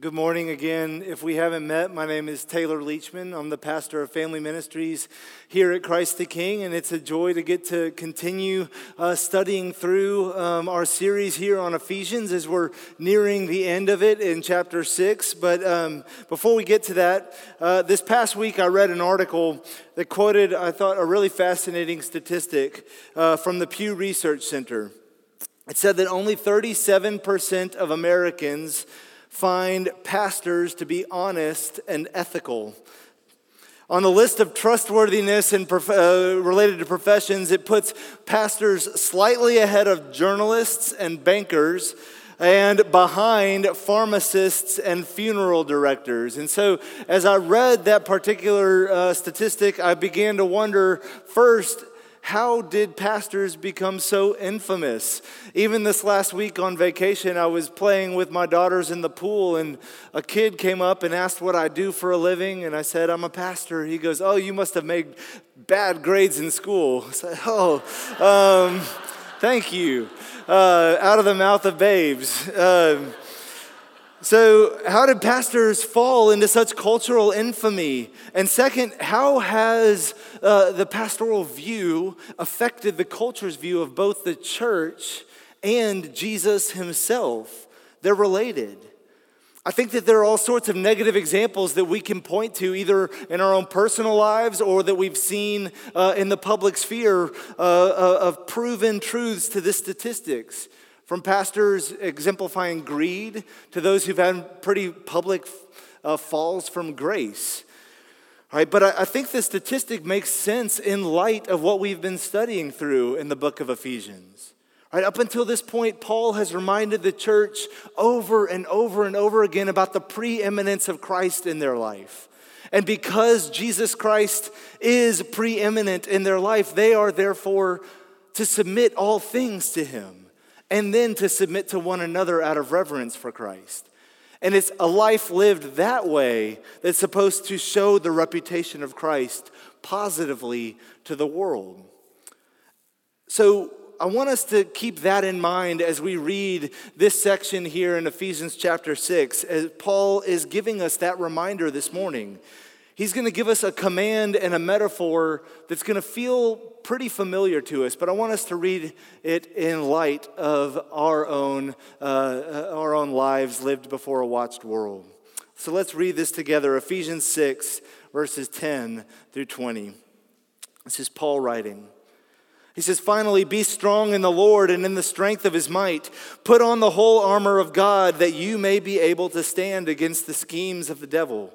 Good morning again. If we haven't met, my name is Taylor Leachman. I'm the pastor of family ministries here at Christ the King, and it's a joy to get to continue uh, studying through um, our series here on Ephesians as we're nearing the end of it in chapter six. But um, before we get to that, uh, this past week I read an article that quoted, I thought, a really fascinating statistic uh, from the Pew Research Center. It said that only 37% of Americans find pastors to be honest and ethical. On the list of trustworthiness and prof- uh, related to professions, it puts pastors slightly ahead of journalists and bankers and behind pharmacists and funeral directors. And so, as I read that particular uh, statistic, I began to wonder first, how did pastors become so infamous? Even this last week on vacation, I was playing with my daughters in the pool, and a kid came up and asked what I do for a living. And I said, I'm a pastor. He goes, Oh, you must have made bad grades in school. I said, Oh, um, thank you. Uh, out of the mouth of babes. Uh, so, how did pastors fall into such cultural infamy? And second, how has uh, the pastoral view affected the culture's view of both the church and Jesus himself? They're related. I think that there are all sorts of negative examples that we can point to, either in our own personal lives or that we've seen uh, in the public sphere uh, uh of proven truths to the statistics. From pastors exemplifying greed to those who've had pretty public uh, falls from grace. All right, but I, I think the statistic makes sense in light of what we've been studying through in the book of Ephesians. Right, up until this point, Paul has reminded the church over and over and over again about the preeminence of Christ in their life. And because Jesus Christ is preeminent in their life, they are therefore to submit all things to him and then to submit to one another out of reverence for Christ. And it's a life lived that way that's supposed to show the reputation of Christ positively to the world. So I want us to keep that in mind as we read this section here in Ephesians chapter 6, as Paul is giving us that reminder this morning. He's going to give us a command and a metaphor that's going to feel pretty familiar to us, but I want us to read it in light of our own, uh, our own lives lived before a watched world. So let's read this together Ephesians 6, verses 10 through 20. This is Paul writing. He says, Finally, be strong in the Lord and in the strength of his might. Put on the whole armor of God that you may be able to stand against the schemes of the devil.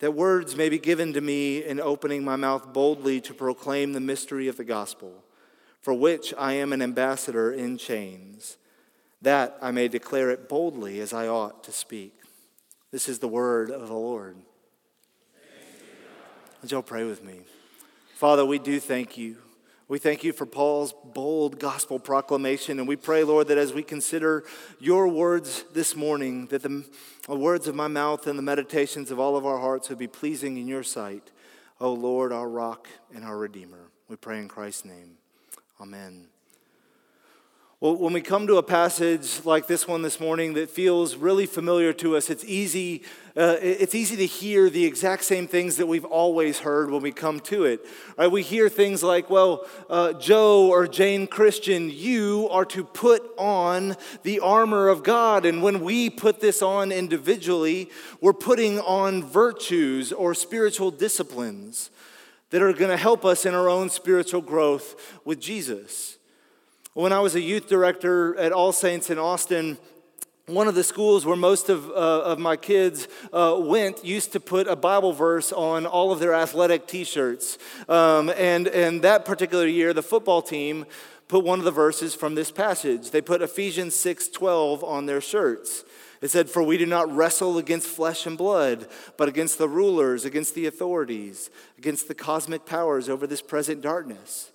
that words may be given to me in opening my mouth boldly to proclaim the mystery of the gospel, for which I am an ambassador in chains, that I may declare it boldly as I ought to speak. This is the word of the Lord. Would y'all pray with me? Father, we do thank you we thank you for Paul's bold gospel proclamation, and we pray, Lord, that as we consider your words this morning, that the words of my mouth and the meditations of all of our hearts would be pleasing in your sight. O oh, Lord, our rock and our redeemer. We pray in Christ's name. Amen. Well, when we come to a passage like this one this morning that feels really familiar to us, it's easy, uh, it's easy to hear the exact same things that we've always heard when we come to it. Right? We hear things like, well, uh, Joe or Jane Christian, you are to put on the armor of God. And when we put this on individually, we're putting on virtues or spiritual disciplines that are going to help us in our own spiritual growth with Jesus. When I was a youth director at All Saints in Austin, one of the schools where most of, uh, of my kids uh, went used to put a Bible verse on all of their athletic t shirts. Um, and, and that particular year, the football team put one of the verses from this passage. They put Ephesians 6 12 on their shirts. It said, For we do not wrestle against flesh and blood, but against the rulers, against the authorities, against the cosmic powers over this present darkness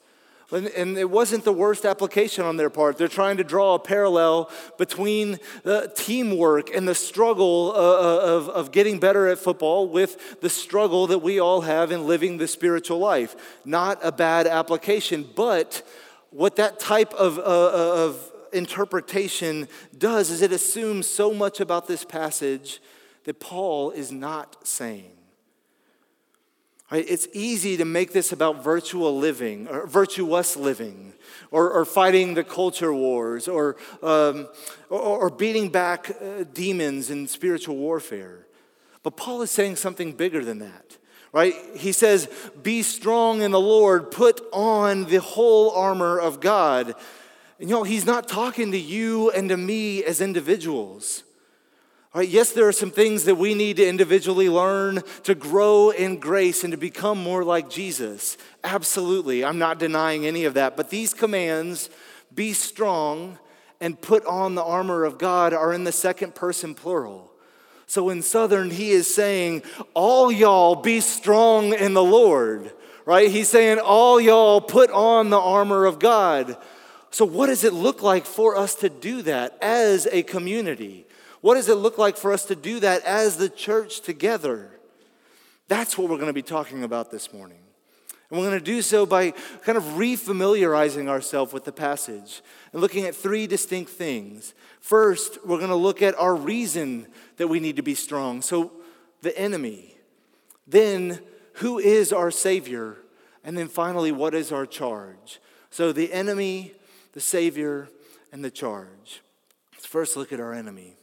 and it wasn't the worst application on their part. They're trying to draw a parallel between the teamwork and the struggle uh, uh, of, of getting better at football with the struggle that we all have in living the spiritual life. Not a bad application, but what that type of, uh, of interpretation does is it assumes so much about this passage that Paul is not saying. Right? It's easy to make this about virtual living or virtuous living or, or fighting the culture wars or, um, or, or, beating back uh, demons in spiritual warfare. But Paul is saying something bigger than that. Right? He says, Be strong in the Lord, put on the whole armor of God. And you know, he's not talking to you and to me as individuals. Right, yes, there are some things that we need to individually learn to grow in grace and to become more like Jesus. Absolutely. I'm not denying any of that. But these commands, be strong and put on the armor of God, are in the second person plural. So in Southern, he is saying, All y'all be strong in the Lord, right? He's saying, All y'all put on the armor of God. So, what does it look like for us to do that as a community? What does it look like for us to do that as the church together? That's what we're going to be talking about this morning. And we're going to do so by kind of refamiliarizing ourselves with the passage and looking at three distinct things. First, we're going to look at our reason that we need to be strong. So, the enemy. Then, who is our Savior? And then finally, what is our charge? So, the enemy, the Savior, and the charge. Let's first look at our enemy.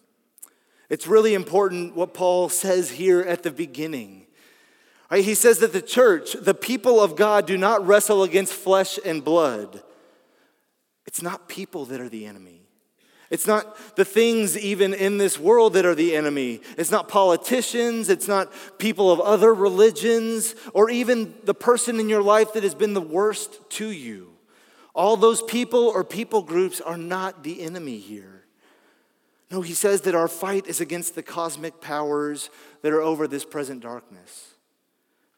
It's really important what Paul says here at the beginning. He says that the church, the people of God, do not wrestle against flesh and blood. It's not people that are the enemy. It's not the things even in this world that are the enemy. It's not politicians. It's not people of other religions or even the person in your life that has been the worst to you. All those people or people groups are not the enemy here. No, he says that our fight is against the cosmic powers that are over this present darkness.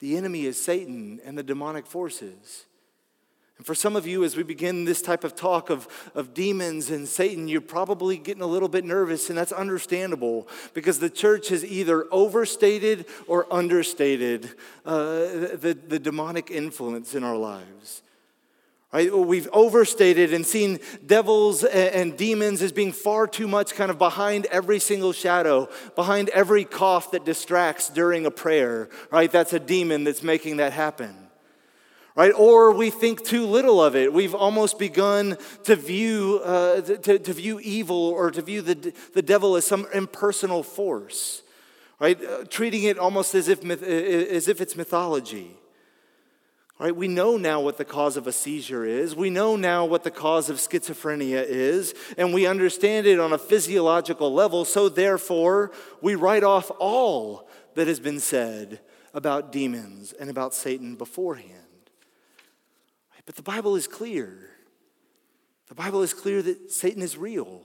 The enemy is Satan and the demonic forces. And for some of you, as we begin this type of talk of, of demons and Satan, you're probably getting a little bit nervous, and that's understandable because the church has either overstated or understated uh, the, the demonic influence in our lives. Right? We've overstated and seen devils and demons as being far too much kind of behind every single shadow, behind every cough that distracts during a prayer. Right? That's a demon that's making that happen. Right? Or we think too little of it. We've almost begun to view, uh, to, to view evil or to view the, the devil as some impersonal force. Right? Uh, treating it almost as if, myth- as if it's mythology. Right? We know now what the cause of a seizure is. We know now what the cause of schizophrenia is, and we understand it on a physiological level. So, therefore, we write off all that has been said about demons and about Satan beforehand. But the Bible is clear. The Bible is clear that Satan is real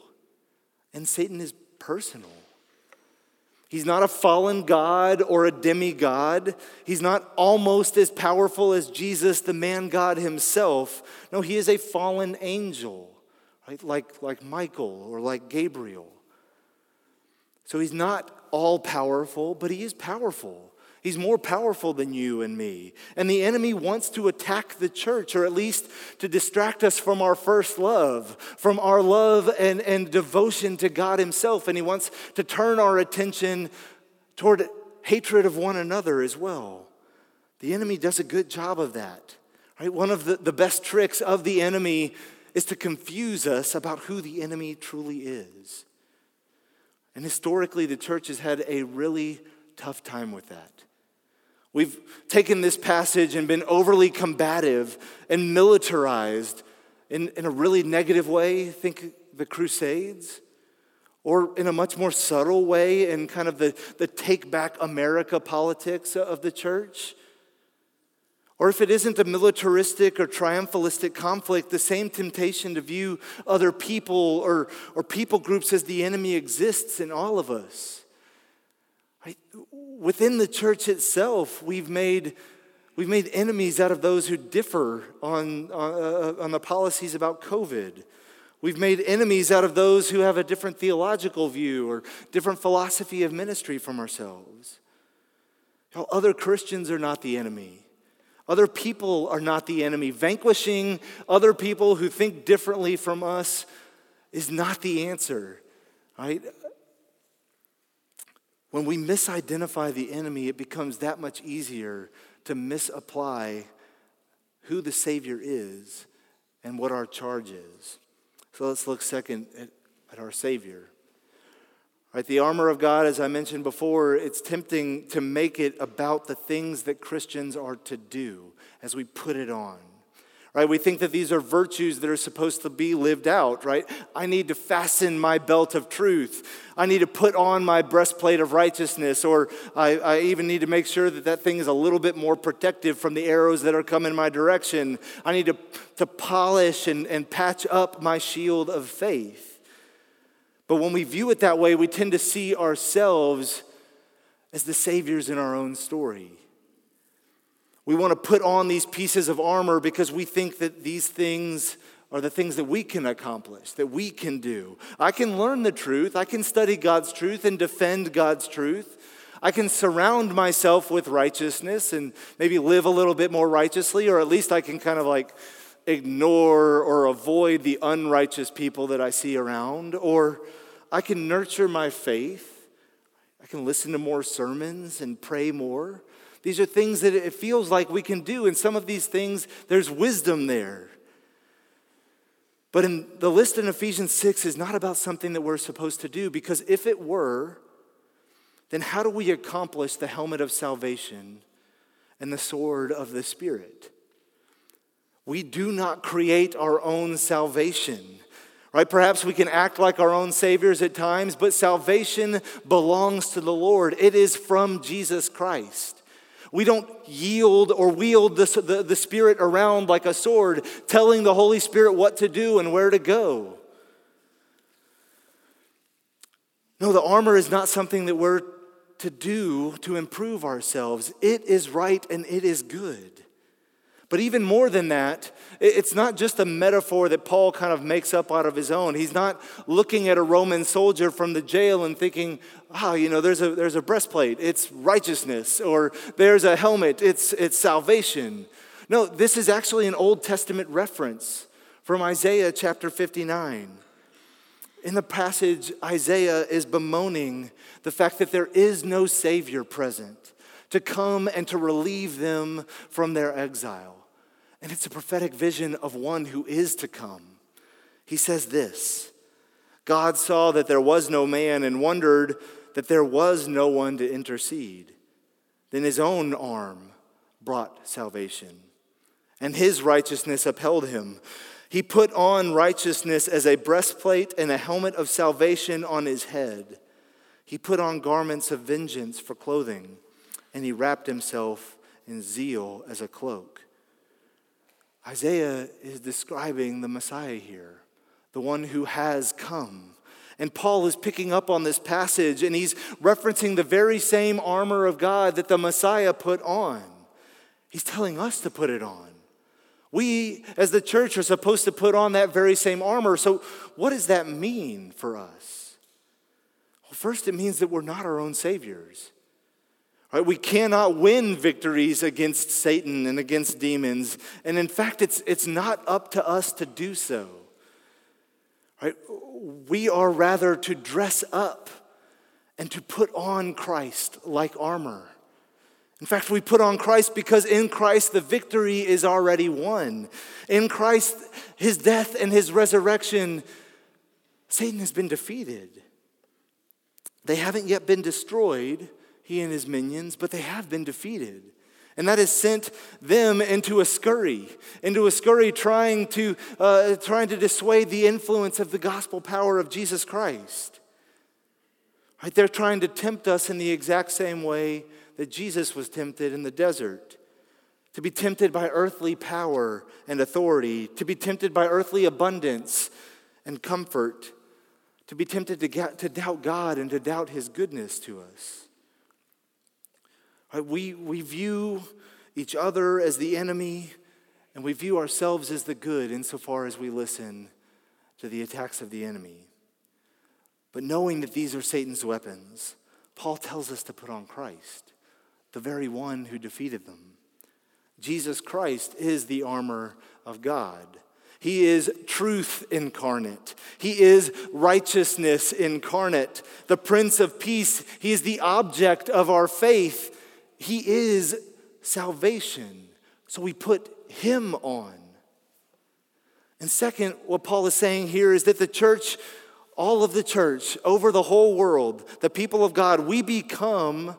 and Satan is personal. He's not a fallen God or a demigod. He's not almost as powerful as Jesus, the man God himself. No, he is a fallen angel, right? Like, like Michael or like Gabriel. So he's not all powerful, but he is powerful. He's more powerful than you and me. And the enemy wants to attack the church, or at least to distract us from our first love, from our love and, and devotion to God Himself. And he wants to turn our attention toward hatred of one another as well. The enemy does a good job of that. Right? One of the, the best tricks of the enemy is to confuse us about who the enemy truly is. And historically, the church has had a really tough time with that. We've taken this passage and been overly combative and militarized in, in a really negative way. Think the Crusades. Or in a much more subtle way, in kind of the, the take back America politics of the church. Or if it isn't a militaristic or triumphalistic conflict, the same temptation to view other people or, or people groups as the enemy exists in all of us. Right? Within the church itself, we've made, we've made enemies out of those who differ on, on, uh, on the policies about COVID. We've made enemies out of those who have a different theological view or different philosophy of ministry from ourselves. You know, other Christians are not the enemy. Other people are not the enemy. Vanquishing other people who think differently from us is not the answer. Right? When we misidentify the enemy, it becomes that much easier to misapply who the Savior is and what our charge is. So let's look second at, at our Savior. Right, the armor of God, as I mentioned before, it's tempting to make it about the things that Christians are to do as we put it on right? We think that these are virtues that are supposed to be lived out, right? I need to fasten my belt of truth. I need to put on my breastplate of righteousness, or I, I, even need to make sure that that thing is a little bit more protective from the arrows that are coming my direction. I need to, to polish and, and patch up my shield of faith. But when we view it that way, we tend to see ourselves as the saviors in our own story. We want to put on these pieces of armor because we think that these things are the things that we can accomplish, that we can do. I can learn the truth, I can study God's truth and defend God's truth. I can surround myself with righteousness and maybe live a little bit more righteously, or at least I can kind of like ignore or avoid the unrighteous people that I see around, or I can nurture my faith. I can listen to more sermons and pray more. These are things that it feels like we can do. And some of these things, there's wisdom there. But in the list in Ephesians 6 is not about something that we're supposed to do, because if it were, then how do we accomplish the helmet of salvation and the sword of the Spirit? We do not create our own salvation. Right? Perhaps we can act like our own saviors at times, but salvation belongs to the Lord. It is from Jesus Christ. We don't yield or wield the, the, the, Spirit around like a sword, telling the Holy Spirit what to do and where to go. No, the armor is not something that we're to do to improve ourselves. It is right and it is good. But even more than that, it's not just a metaphor that Paul kind of makes up out of his own. He's not looking at a Roman soldier from the jail and thinking, ah, oh, you know, there's a, there's a breastplate, it's righteousness, or there's a helmet, it's, it's salvation. No, this is actually an Old Testament reference from Isaiah chapter 59. In the passage, Isaiah is bemoaning the fact that there is no Savior present to come and to relieve them from their exile. And it's a prophetic vision of one who is to come. He says this God saw that there was no man and wondered that there was no one to intercede. Then his own arm brought salvation, and his righteousness upheld him. He put on righteousness as a breastplate and a helmet of salvation on his head. He put on garments of vengeance for clothing and he wrapped himself in zeal as a cloak. Isaiah is describing the Messiah here, the one who has come. And Paul is picking up on this passage and he's referencing the very same armor of God that the Messiah put on. He's telling us to put it on. We, as the church, are supposed to put on that very same armor. So, what does that mean for us? Well, first, it means that we're not our own saviors. Right? We cannot win victories against Satan and against demons. And in fact, it's, it's not up to us to do so. Right? We are rather to dress up and to put on Christ like armor. In fact, we put on Christ because in Christ the victory is already won. In Christ, his death and his resurrection, Satan has been defeated. They haven't yet been destroyed, he and his minions, but they have been defeated. And that has sent them into a scurry, into a scurry trying to, uh, trying to dissuade the influence of the gospel power of Jesus Christ. Right? They're trying to tempt us in the exact same way that Jesus was tempted in the desert to be tempted by earthly power and authority, to be tempted by earthly abundance and comfort, to be tempted to, get, to doubt God and to doubt his goodness to us. Right? We, we view each other as the enemy, and we view ourselves as the good insofar as we listen to the attacks of the enemy. But knowing that these are Satan's weapons, Paul tells us to put on Christ the very one who defeated them. Jesus Christ is the armor of God. He is truth incarnate. He is righteousness incarnate. The Prince of Peace. He is the object of our faith. He is salvation. So we put Him on. And second, what Paul is saying here is that the church, all of the church, over the whole world, the people of God, we become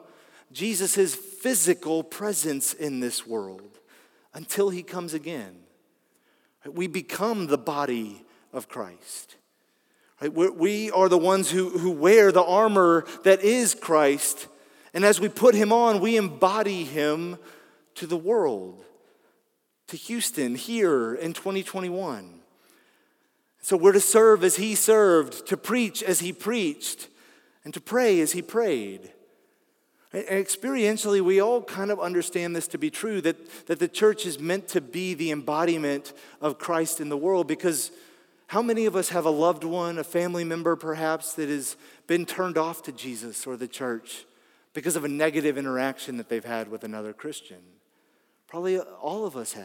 Jesus' physical presence in this world until he comes again. We become the body of Christ. We are the ones who, who wear the armor that is Christ. And as we put him on, we embody him to the world, to Houston here in 2021. So we're to serve as he served, to preach as he preached, and to pray as he prayed. And experientially, we all kind of understand this to be true that, that the church is meant to be the embodiment of Christ in the world because how many of us have a loved one, a family member perhaps, that has been turned off to Jesus or the church because of a negative interaction that they've had with another Christian? Probably all of us have.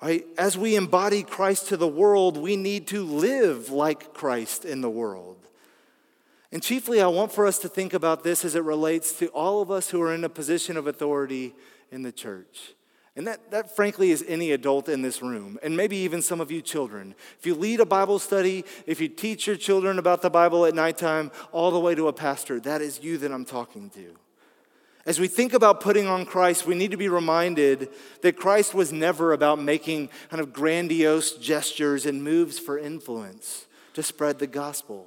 Right? As we embody Christ to the world, we need to live like Christ in the world. And chiefly, I want for us to think about this as it relates to all of us who are in a position of authority in the church. And that, that, frankly, is any adult in this room, and maybe even some of you children. If you lead a Bible study, if you teach your children about the Bible at nighttime, all the way to a pastor, that is you that I'm talking to. As we think about putting on Christ, we need to be reminded that Christ was never about making kind of grandiose gestures and moves for influence to spread the gospel.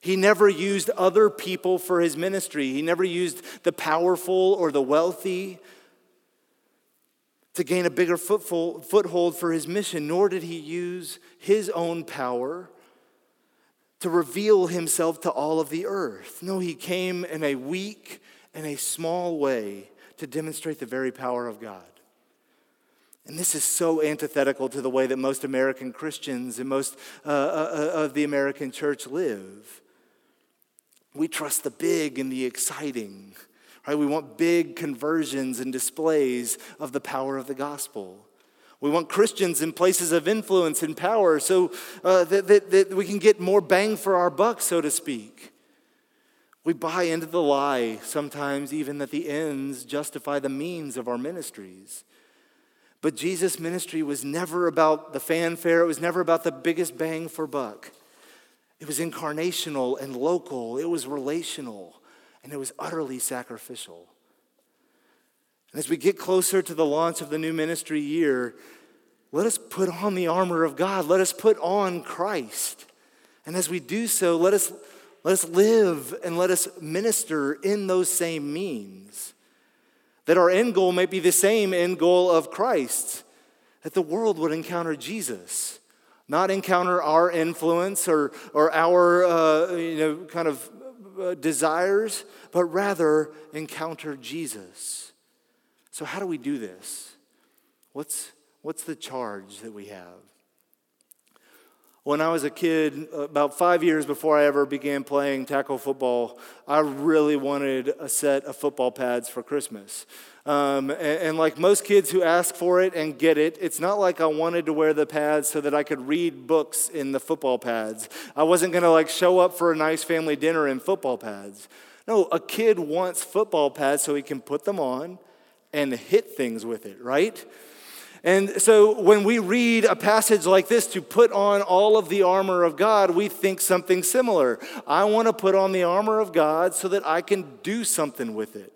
He never used other people for his ministry. He never used the powerful or the wealthy to gain a bigger foothold for his mission, nor did he use his own power to reveal himself to all of the earth. No, he came in a weak and a small way to demonstrate the very power of God. And this is so antithetical to the way that most American Christians and most uh, uh, uh of the American church live. We trust the big and the exciting. Right? We want big conversions and displays of the power of the gospel. We want Christians in places of influence and power so uh, that, that, that we can get more bang for our buck, so to speak. We buy into the lie sometimes, even that the ends justify the means of our ministries. But Jesus' ministry was never about the fanfare, it was never about the biggest bang for buck. It was incarnational and local, it was relational, and it was utterly sacrificial. And as we get closer to the launch of the new ministry year, let us put on the armor of God. Let us put on Christ. And as we do so, let us, let us live and let us minister in those same means. That our end goal may be the same end goal of Christ, that the world would encounter Jesus not encounter our influence or, or our uh, you know, kind of uh, desires, but rather encounter Jesus. So, how do we do this? What's, what's the charge that we have? When I was a kid, about five years before I ever began playing tackle football, I really wanted a set of football pads for Christmas. Um, and, and, like most kids who ask for it and get it, it's not like I wanted to wear the pads so that I could read books in the football pads. I wasn't gonna like show up for a nice family dinner in football pads. No, a kid wants football pads so he can put them on and hit things with it, right? And so when we read a passage like this to put on all of the armor of God, we think something similar. I want to put on the armor of God so that I can do something with it.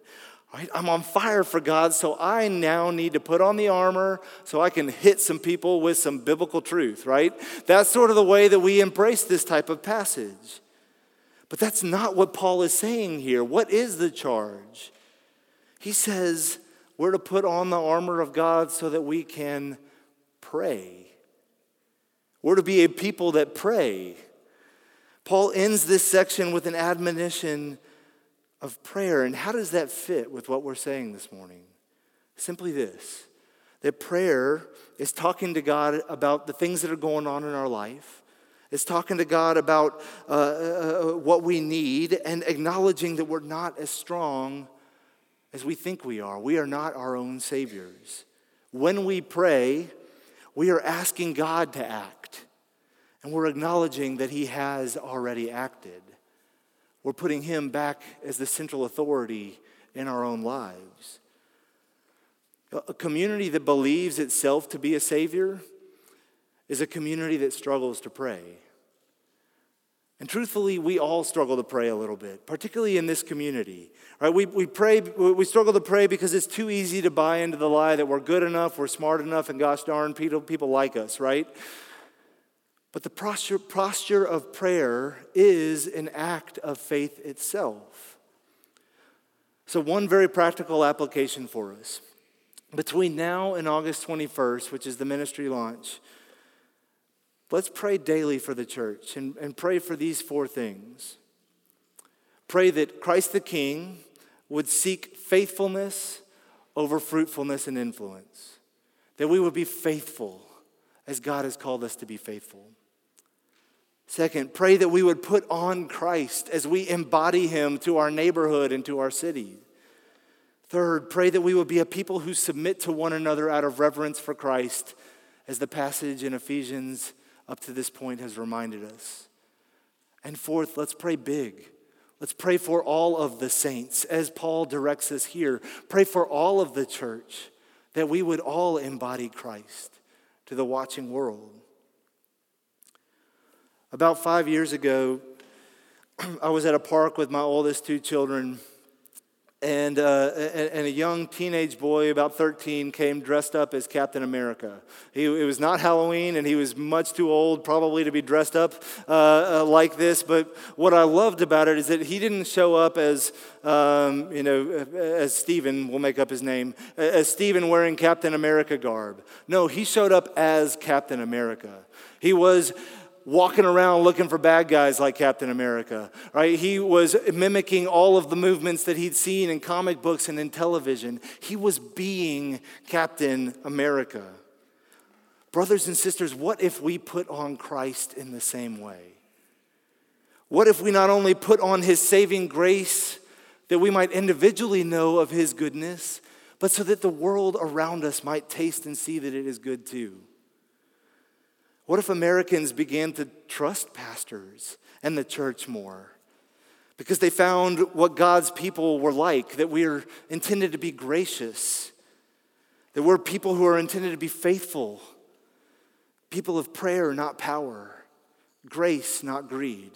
Right? I'm on fire for God, so I now need to put on the armor so I can hit some people with some biblical truth, right? That's sort of the way that we embrace this type of passage. But that's not what Paul is saying here. What is the charge? He says, we're to put on the armor of God so that we can pray. We're to be a people that pray. Paul ends this section with an admonition of prayer. And how does that fit with what we're saying this morning? Simply this that prayer is talking to God about the things that are going on in our life. It's talking to God about uh, uh, what we need and acknowledging that we're not as strong as we think we are. We are not our own saviors. When we pray, we are asking God to act, and we're acknowledging that He has already acted. We're putting Him back as the central authority in our own lives. A community that believes itself to be a Savior is a community that struggles to pray. And truthfully, we all struggle to pray a little bit, particularly in this community. Right? We, we pray, we struggle to pray because it's too easy to buy into the lie that we're good enough, we're smart enough, and gosh darn, people, people like us, right? But the posture, posture of prayer is an act of faith itself. So, one very practical application for us. Between now and August 21st, which is the ministry launch, Let's pray daily for the church and, and pray for these four things. Pray that Christ the King would seek faithfulness over fruitfulness and influence, that we would be faithful as God has called us to be faithful. Second, pray that we would put on Christ as we embody him to our neighborhood and to our city. Third, pray that we would be a people who submit to one another out of reverence for Christ, as the passage in Ephesians up to this point has reminded us. And fourth, let's pray big. Let's pray for all of the saints, as Paul directs us here. Pray for all of the church, that we would all embody Christ to the watching world. About five years ago, I was at a park with my oldest two children and, uh, and a young teenage boy, about 13, came dressed up as Captain America. He, it was not Halloween, and he was much too old probably to be dressed up uh, uh, like this. But what I loved about it is that he didn't show up as, um, you know, as Stephen, we'll make up his name, as Stephen wearing Captain America garb. No, he showed up as Captain America. He was walking around looking for bad guys like Captain America, right? He was mimicking all of the movements that he'd seen in comic books and in television. He was being Captain America. Brothers and sisters, what if we put on Christ in the same way? What if we not only put on his saving grace that we might individually know of his goodness, but so that the world around us might taste and see that it is good too? What if Americans began to trust pastors and the church more? Because they found what God's people were like, that we are intended to be gracious, that we're people who are intended to be faithful, people of prayer, not power, grace, not greed.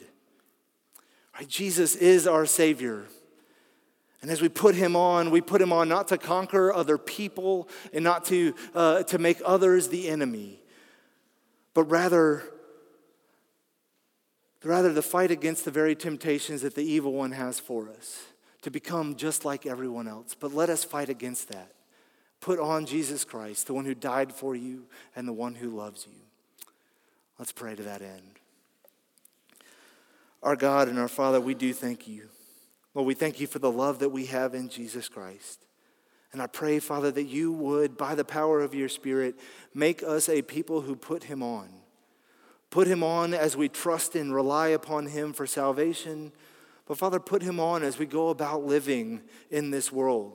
Right? Jesus is our Savior. And as we put him on, we put him on not to conquer other people and not to, uh, to make others the enemy, but rather, rather the fight against the very temptations that the evil one has for us to become just like everyone else. But let us fight against that. Put on Jesus Christ, the one who died for you and the one who loves you. Let's pray to that end. Our God and our Father, we do thank you. Lord, we thank you for the love that we have in Jesus Christ. And I pray, Father, that you would, by the power of your Spirit, make us a people who put him on. Put him on as we trust and rely upon him for salvation. But Father, put him on as we go about living in this world.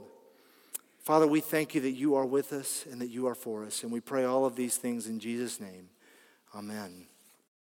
Father, we thank you that you are with us and that you are for us. And we pray all of these things in Jesus' name. Amen.